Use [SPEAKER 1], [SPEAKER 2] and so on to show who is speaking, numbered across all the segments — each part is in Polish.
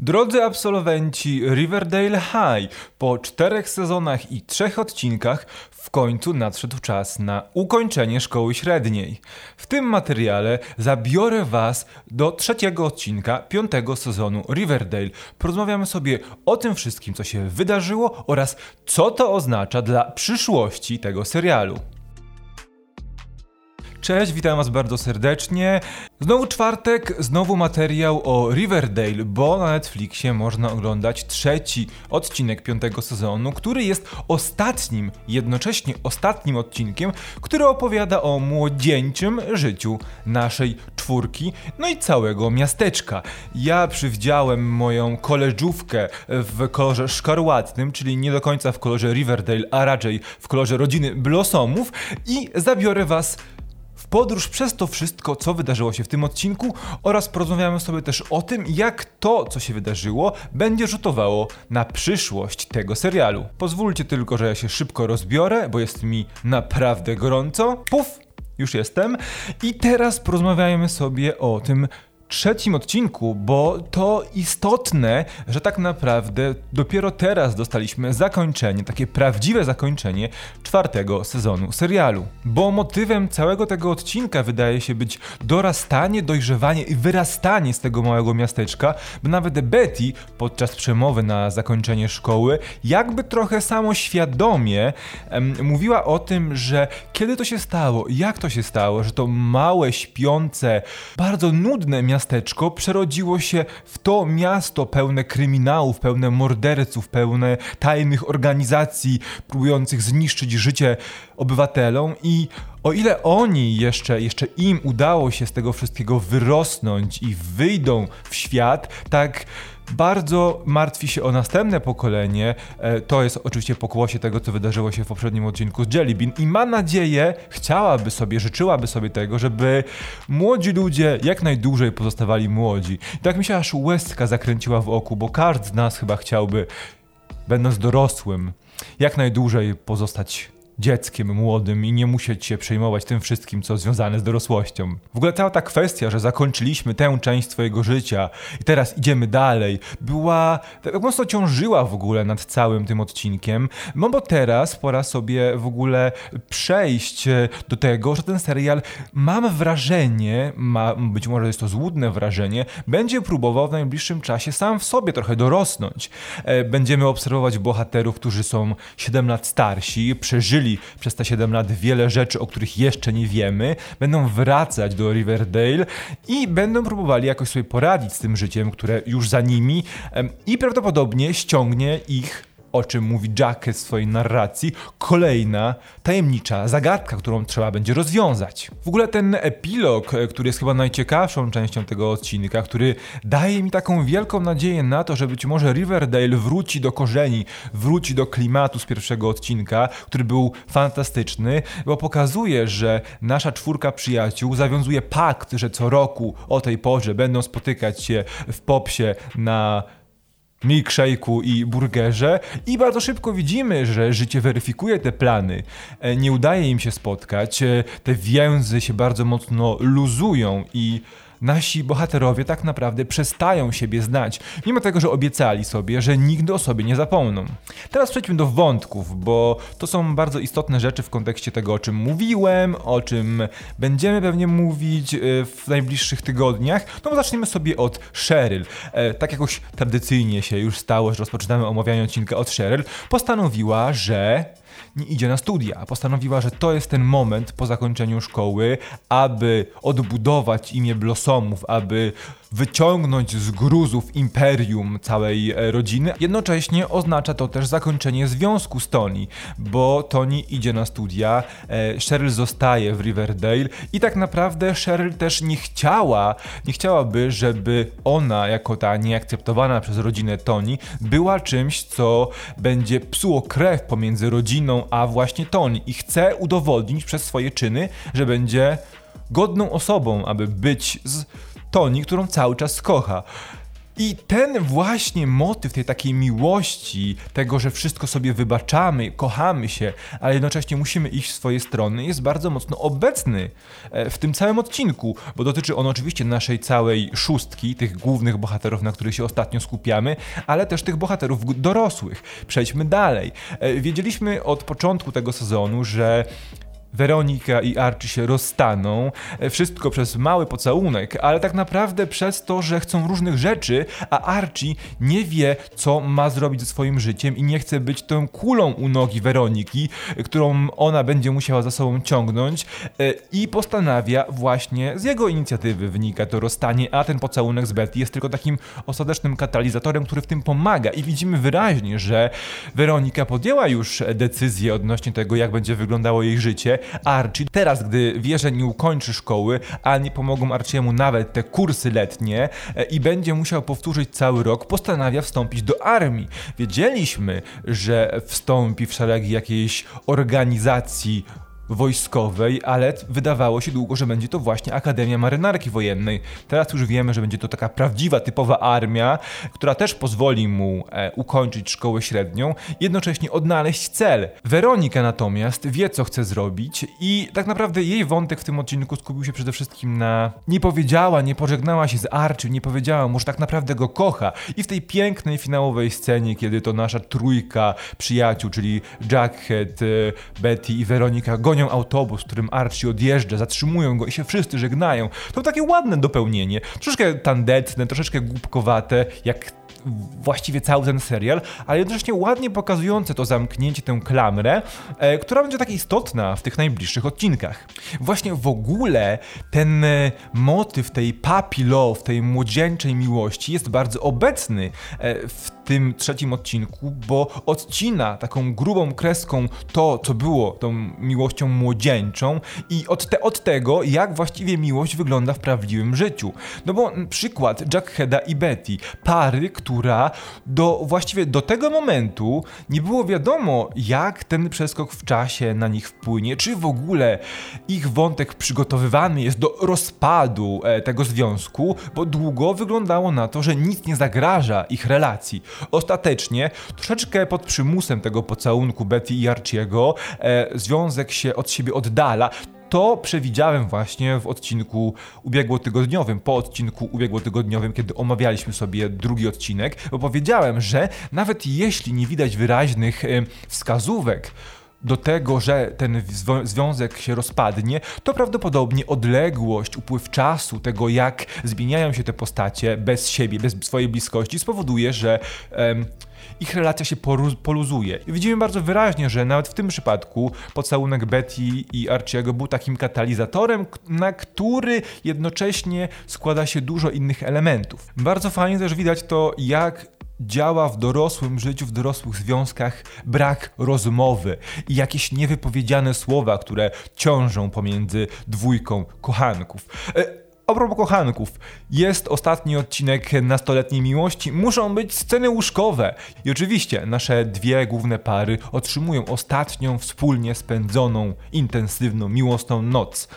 [SPEAKER 1] Drodzy absolwenci Riverdale High, po czterech sezonach i trzech odcinkach w końcu nadszedł czas na ukończenie szkoły średniej. W tym materiale zabiorę Was do trzeciego odcinka piątego sezonu Riverdale. Porozmawiamy sobie o tym wszystkim, co się wydarzyło oraz co to oznacza dla przyszłości tego serialu. Cześć, witam Was bardzo serdecznie. Znowu czwartek, znowu materiał o Riverdale, bo na Netflixie można oglądać trzeci odcinek piątego sezonu, który jest ostatnim, jednocześnie ostatnim odcinkiem, który opowiada o młodzieńczym życiu naszej czwórki, no i całego miasteczka. Ja przywdziałem moją koleżówkę w kolorze szkarłatnym, czyli nie do końca w kolorze Riverdale, a raczej w kolorze rodziny Blossomów i zabiorę Was podróż przez to wszystko, co wydarzyło się w tym odcinku oraz porozmawiamy sobie też o tym, jak to, co się wydarzyło, będzie rzutowało na przyszłość tego serialu. Pozwólcie tylko, że ja się szybko rozbiorę, bo jest mi naprawdę gorąco. Puf! Już jestem. I teraz porozmawiajmy sobie o tym, trzecim odcinku, bo to istotne, że tak naprawdę dopiero teraz dostaliśmy zakończenie, takie prawdziwe zakończenie czwartego sezonu serialu. Bo motywem całego tego odcinka wydaje się być dorastanie, dojrzewanie i wyrastanie z tego małego miasteczka, bo nawet Betty podczas przemowy na zakończenie szkoły jakby trochę samoświadomie em, mówiła o tym, że kiedy to się stało, jak to się stało, że to małe, śpiące, bardzo nudne miasteczko miasteczko przerodziło się w to miasto pełne kryminałów, pełne morderców, pełne tajnych organizacji próbujących zniszczyć życie obywatelom i o ile oni jeszcze, jeszcze im udało się z tego wszystkiego wyrosnąć i wyjdą w świat, tak bardzo martwi się o następne pokolenie. E, to jest oczywiście pokłosie tego, co wydarzyło się w poprzednim odcinku z Jellybean i ma nadzieję, chciałaby sobie, życzyłaby sobie tego, żeby młodzi ludzie jak najdłużej pozostawali młodzi. I tak mi się aż łezka zakręciła w oku, bo każdy z nas chyba chciałby, będąc dorosłym, jak najdłużej pozostać dzieckiem młodym i nie musieć się przejmować tym wszystkim, co związane z dorosłością. W ogóle cała ta kwestia, że zakończyliśmy tę część swojego życia i teraz idziemy dalej, była tak mocno ciążyła w ogóle nad całym tym odcinkiem, no bo teraz pora sobie w ogóle przejść do tego, że ten serial, mam wrażenie, ma, być może jest to złudne wrażenie, będzie próbował w najbliższym czasie sam w sobie trochę dorosnąć. E, będziemy obserwować bohaterów, którzy są 7 lat starsi, przeżyli przez te 7 lat wiele rzeczy, o których jeszcze nie wiemy, będą wracać do Riverdale i będą próbowali jakoś sobie poradzić z tym życiem, które już za nimi i prawdopodobnie ściągnie ich o czym mówi Jack w swojej narracji, kolejna tajemnicza zagadka, którą trzeba będzie rozwiązać. W ogóle ten epilog, e, który jest chyba najciekawszą częścią tego odcinka, który daje mi taką wielką nadzieję na to, że być może Riverdale wróci do korzeni, wróci do klimatu z pierwszego odcinka, który był fantastyczny, bo pokazuje, że nasza czwórka przyjaciół zawiązuje pakt, że co roku o tej porze będą spotykać się w popsie na milkshake'u i burgerze i bardzo szybko widzimy, że życie weryfikuje te plany. E, nie udaje im się spotkać, e, te więzy się bardzo mocno luzują i nasi bohaterowie tak naprawdę przestają siebie znać, mimo tego, że obiecali sobie, że nigdy o sobie nie zapomną. Teraz przejdźmy do wątków, bo to są bardzo istotne rzeczy w kontekście tego, o czym mówiłem, o czym będziemy pewnie mówić e, w najbliższych tygodniach. No bo zaczniemy sobie od Cheryl. E, tak jakoś tradycyjnie się już stało, że rozpoczynamy omawianie odcinka od Cheryl. Postanowiła, że nie idzie na studia. Postanowiła, że to jest ten moment po zakończeniu szkoły, aby odbudować imię Blossomów, aby wyciągnąć z gruzów imperium całej e, rodziny. Jednocześnie oznacza to też zakończenie związku z Tony, bo Tony idzie na studia, e, Cheryl zostaje w Riverdale i tak naprawdę Cheryl też nie chciała, nie chciałaby, żeby ona jako ta nieakceptowana przez rodzinę Tony była czymś, co będzie psuło krew pomiędzy rodziną a właśnie Tony i chce udowodnić przez swoje czyny, że będzie godną osobą, aby być z Toni, którą cały czas kocha. I ten właśnie motyw tej takiej miłości, tego, że wszystko sobie wybaczamy, kochamy się, ale jednocześnie musimy iść w swoje strony, jest bardzo mocno obecny e, w tym całym odcinku, bo dotyczy on oczywiście naszej całej szóstki, tych głównych bohaterów, na których się ostatnio skupiamy, ale też tych bohaterów dorosłych. Przejdźmy dalej. E, wiedzieliśmy od początku tego sezonu, że Weronika i Archie się rozstaną, e, wszystko przez mały pocałunek, ale tak naprawdę przez to, że chcą różnych rzeczy, a Archie nie wie, co ma zrobić ze swoim życiem i nie chce być tą kulą u nogi Weroniki, którą ona będzie musiała za sobą ciągnąć e, i postanawia właśnie, z jego inicjatywy wynika to rozstanie, a ten pocałunek z Betty jest tylko takim ostatecznym katalizatorem, który w tym pomaga. I widzimy wyraźnie, że Weronika podjęła już decyzję odnośnie tego, jak będzie wyglądało jej życie, Archie teraz, gdy wie, że nie ukończy szkoły, a nie pomogą Archiemu nawet te kursy letnie e, i będzie musiał powtórzyć cały rok, postanawia wstąpić do armii. Wiedzieliśmy, że wstąpi w szeregi jakiejś organizacji wojskowej, ale wydawało się długo, że będzie to właśnie Akademia Marynarki Wojennej. Teraz już wiemy, że będzie to taka prawdziwa, typowa armia, która też pozwoli mu e, ukończyć szkołę średnią, jednocześnie odnaleźć cel. Weronika natomiast wie, co chce zrobić i tak naprawdę jej wątek w tym odcinku skupił się przede wszystkim na nie powiedziała, nie pożegnała się z Archie, nie powiedziała mu, że tak naprawdę go kocha. I w tej pięknej finałowej scenie, kiedy to nasza trójka przyjaciół, czyli Jackhead, e, Betty i Weronika gonią gonią autobus, którym Archie odjeżdża, zatrzymują go i się wszyscy żegnają. To takie ładne dopełnienie, troszeczkę tandetne, troszeczkę głupkowate, jak właściwie cały ten serial, ale jednocześnie ładnie pokazujące to zamknięcie, tę klamrę, e, która będzie tak istotna w tych najbliższych odcinkach. Właśnie w ogóle ten e, motyw tej puppy love, tej młodzieńczej miłości jest bardzo obecny e, w tym trzecim odcinku, bo odcina taką grubą kreską to, co było tą miłością młodzieńczą i od, te, od tego, jak właściwie miłość wygląda w prawdziwym życiu. No bo przykład Jackheada i Betty, pary, która do właściwie do tego momentu nie było wiadomo, jak ten przeskok w czasie na nich wpłynie, czy w ogóle ich wątek przygotowywany jest do rozpadu e, tego związku, bo długo wyglądało na to, że nic nie zagraża ich relacji. Ostatecznie, troszeczkę pod przymusem tego pocałunku Betty i Archiego, e, związek się od siebie oddala. To przewidziałem właśnie w odcinku ubiegłotygodniowym, po odcinku ubiegłotygodniowym, kiedy omawialiśmy sobie drugi odcinek, bo powiedziałem, że nawet jeśli nie widać wyraźnych wskazówek, do tego, że ten związek się rozpadnie, to prawdopodobnie odległość, upływ czasu, tego jak zmieniają się te postacie bez siebie, bez swojej bliskości, spowoduje, że um, ich relacja się poluzuje. I widzimy bardzo wyraźnie, że nawet w tym przypadku pocałunek Betty i Archiego był takim katalizatorem, na który jednocześnie składa się dużo innych elementów. Bardzo fajnie też widać to, jak działa w dorosłym życiu, w dorosłych związkach brak rozmowy i jakieś niewypowiedziane słowa, które ciążą pomiędzy dwójką kochanków. E, a propos kochanków, jest ostatni odcinek nastoletniej miłości, muszą być sceny łóżkowe. I oczywiście nasze dwie główne pary otrzymują ostatnią wspólnie spędzoną, intensywną, miłosną noc.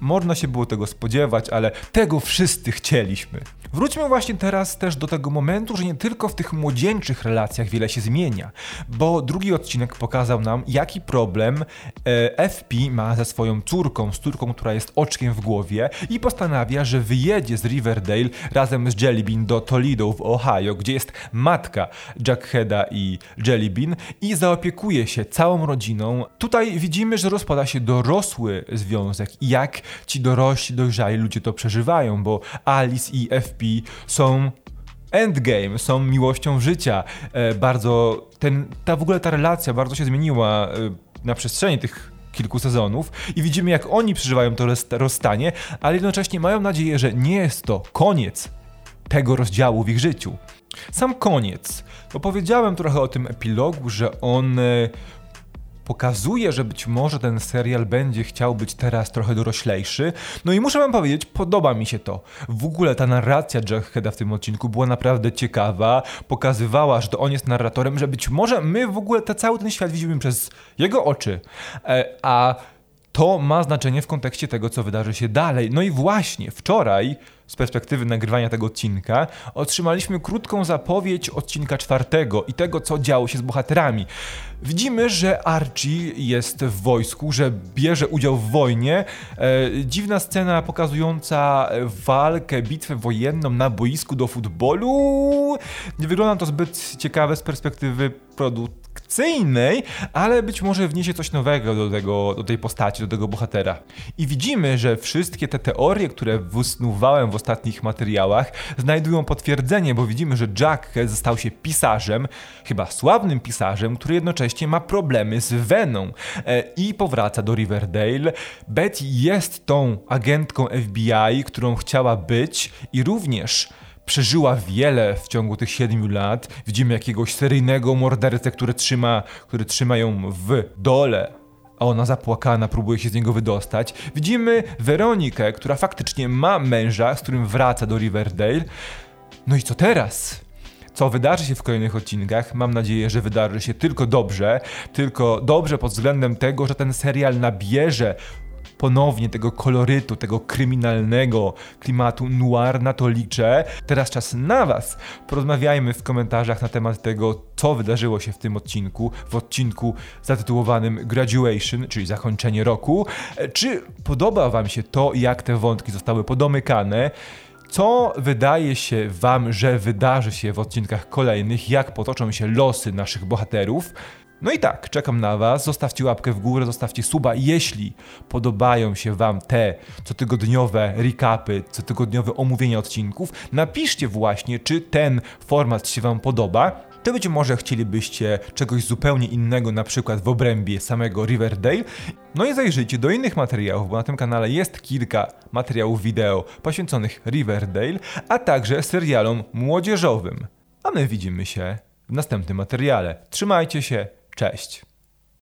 [SPEAKER 1] Można się było tego spodziewać, ale tego wszyscy chcieliśmy. Wróćmy właśnie teraz też do tego momentu, że nie tylko w tych młodzieńczych relacjach wiele się zmienia, bo drugi odcinek pokazał nam, jaki problem e, FP ma ze swoją córką, z córką, która jest oczkiem w głowie i postanawia, że wyjedzie z Riverdale razem z Jellybean do Toledo w Ohio, gdzie jest matka Jackheada i Jellybean i zaopiekuje się całą rodziną. Tutaj widzimy, że rozpada się dorosły związek i jak ci dorośli, dojrzali ludzie to przeżywają, bo Alice i FP są endgame, są miłością życia. E, bardzo ten, ta w ogóle ta relacja bardzo się zmieniła e, na przestrzeni tych kilku sezonów i widzimy jak oni przeżywają to rozstanie, ale jednocześnie mają nadzieję, że nie jest to koniec tego rozdziału w ich życiu. Sam koniec. Opowiedziałem trochę o tym epilogu, że on e, pokazuje, że być może ten serial będzie chciał być teraz trochę doroślejszy. No i muszę wam powiedzieć, podoba mi się to. W ogóle ta narracja Jackheada w tym odcinku była naprawdę ciekawa, pokazywała, że to on jest narratorem, że być może my w ogóle te, cały ten świat widzimy przez jego oczy, e, a to ma znaczenie w kontekście tego, co wydarzy się dalej. No i właśnie wczoraj, z perspektywy nagrywania tego odcinka, otrzymaliśmy krótką zapowiedź odcinka czwartego i tego, co działo się z bohaterami. Widzimy, że Archie jest w wojsku, że bierze udział w wojnie. E, dziwna scena pokazująca walkę, bitwę wojenną na boisku do futbolu. Nie wygląda to zbyt ciekawe z perspektywy produkcyjnej, ale być może wniesie coś nowego do, tego, do tej postaci, do tego bohatera. I widzimy, że wszystkie te teorie, które wysnuwałem w ostatnich materiałach, znajdują potwierdzenie, bo widzimy, że Jack stał się pisarzem, chyba sławnym pisarzem, który jednocześnie ma problemy z Veną e, i powraca do Riverdale. Betty jest tą agentką FBI, którą chciała być i również przeżyła wiele w ciągu tych siedmiu lat. Widzimy jakiegoś seryjnego mordercę, który trzyma, który trzyma ją w dole a ona zapłakana próbuje się z niego wydostać. Widzimy Weronikę, która faktycznie ma męża, z którym wraca do Riverdale. No i co teraz? Co wydarzy się w kolejnych odcinkach? Mam nadzieję, że wydarzy się tylko dobrze, tylko dobrze pod względem tego, że ten serial nabierze ponownie tego kolorytu, tego kryminalnego klimatu noir, na to liczę. Teraz czas na Was. Porozmawiajmy w komentarzach na temat tego, co wydarzyło się w tym odcinku, w odcinku zatytułowanym Graduation, czyli zakończenie roku. Czy podoba Wam się to, jak te wątki zostały podomykane? Co wydaje się Wam, że wydarzy się w odcinkach kolejnych? Jak potoczą się losy naszych bohaterów? No i tak, czekam na Was. Zostawcie łapkę w górę, zostawcie suba. Jeśli podobają się Wam te cotygodniowe recapy, cotygodniowe omówienia odcinków, napiszcie właśnie, czy ten format się Wam podoba. Czy być może chcielibyście czegoś zupełnie innego, na przykład w obrębie samego Riverdale? No i zajrzyjcie do innych materiałów, bo na tym kanale jest kilka materiałów wideo poświęconych Riverdale, a także serialom młodzieżowym. A my widzimy się w następnym materiale. Trzymajcie się, Cześć.